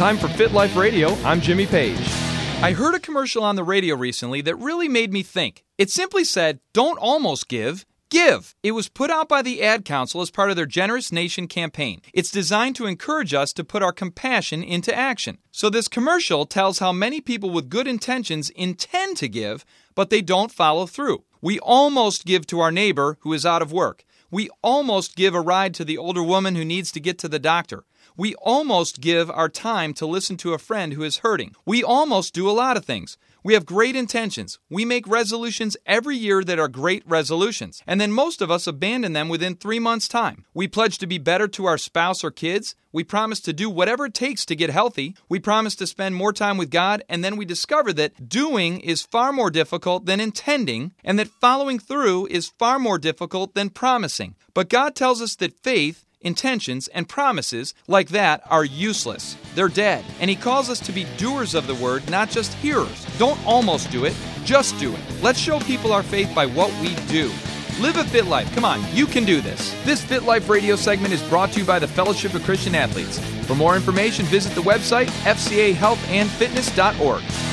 Time for Fit Life Radio. I'm Jimmy Page. I heard a commercial on the radio recently that really made me think. It simply said, Don't almost give, give. It was put out by the Ad Council as part of their Generous Nation campaign. It's designed to encourage us to put our compassion into action. So, this commercial tells how many people with good intentions intend to give, but they don't follow through. We almost give to our neighbor who is out of work. We almost give a ride to the older woman who needs to get to the doctor. We almost give our time to listen to a friend who is hurting. We almost do a lot of things. We have great intentions. We make resolutions every year that are great resolutions. And then most of us abandon them within three months' time. We pledge to be better to our spouse or kids. We promise to do whatever it takes to get healthy. We promise to spend more time with God. And then we discover that doing is far more difficult than intending, and that following through is far more difficult than promising. But God tells us that faith intentions, and promises like that are useless. They're dead. And he calls us to be doers of the word, not just hearers. Don't almost do it, just do it. Let's show people our faith by what we do. Live a fit life. Come on, you can do this. This Fit Life radio segment is brought to you by the Fellowship of Christian Athletes. For more information, visit the website fcahealthandfitness.org.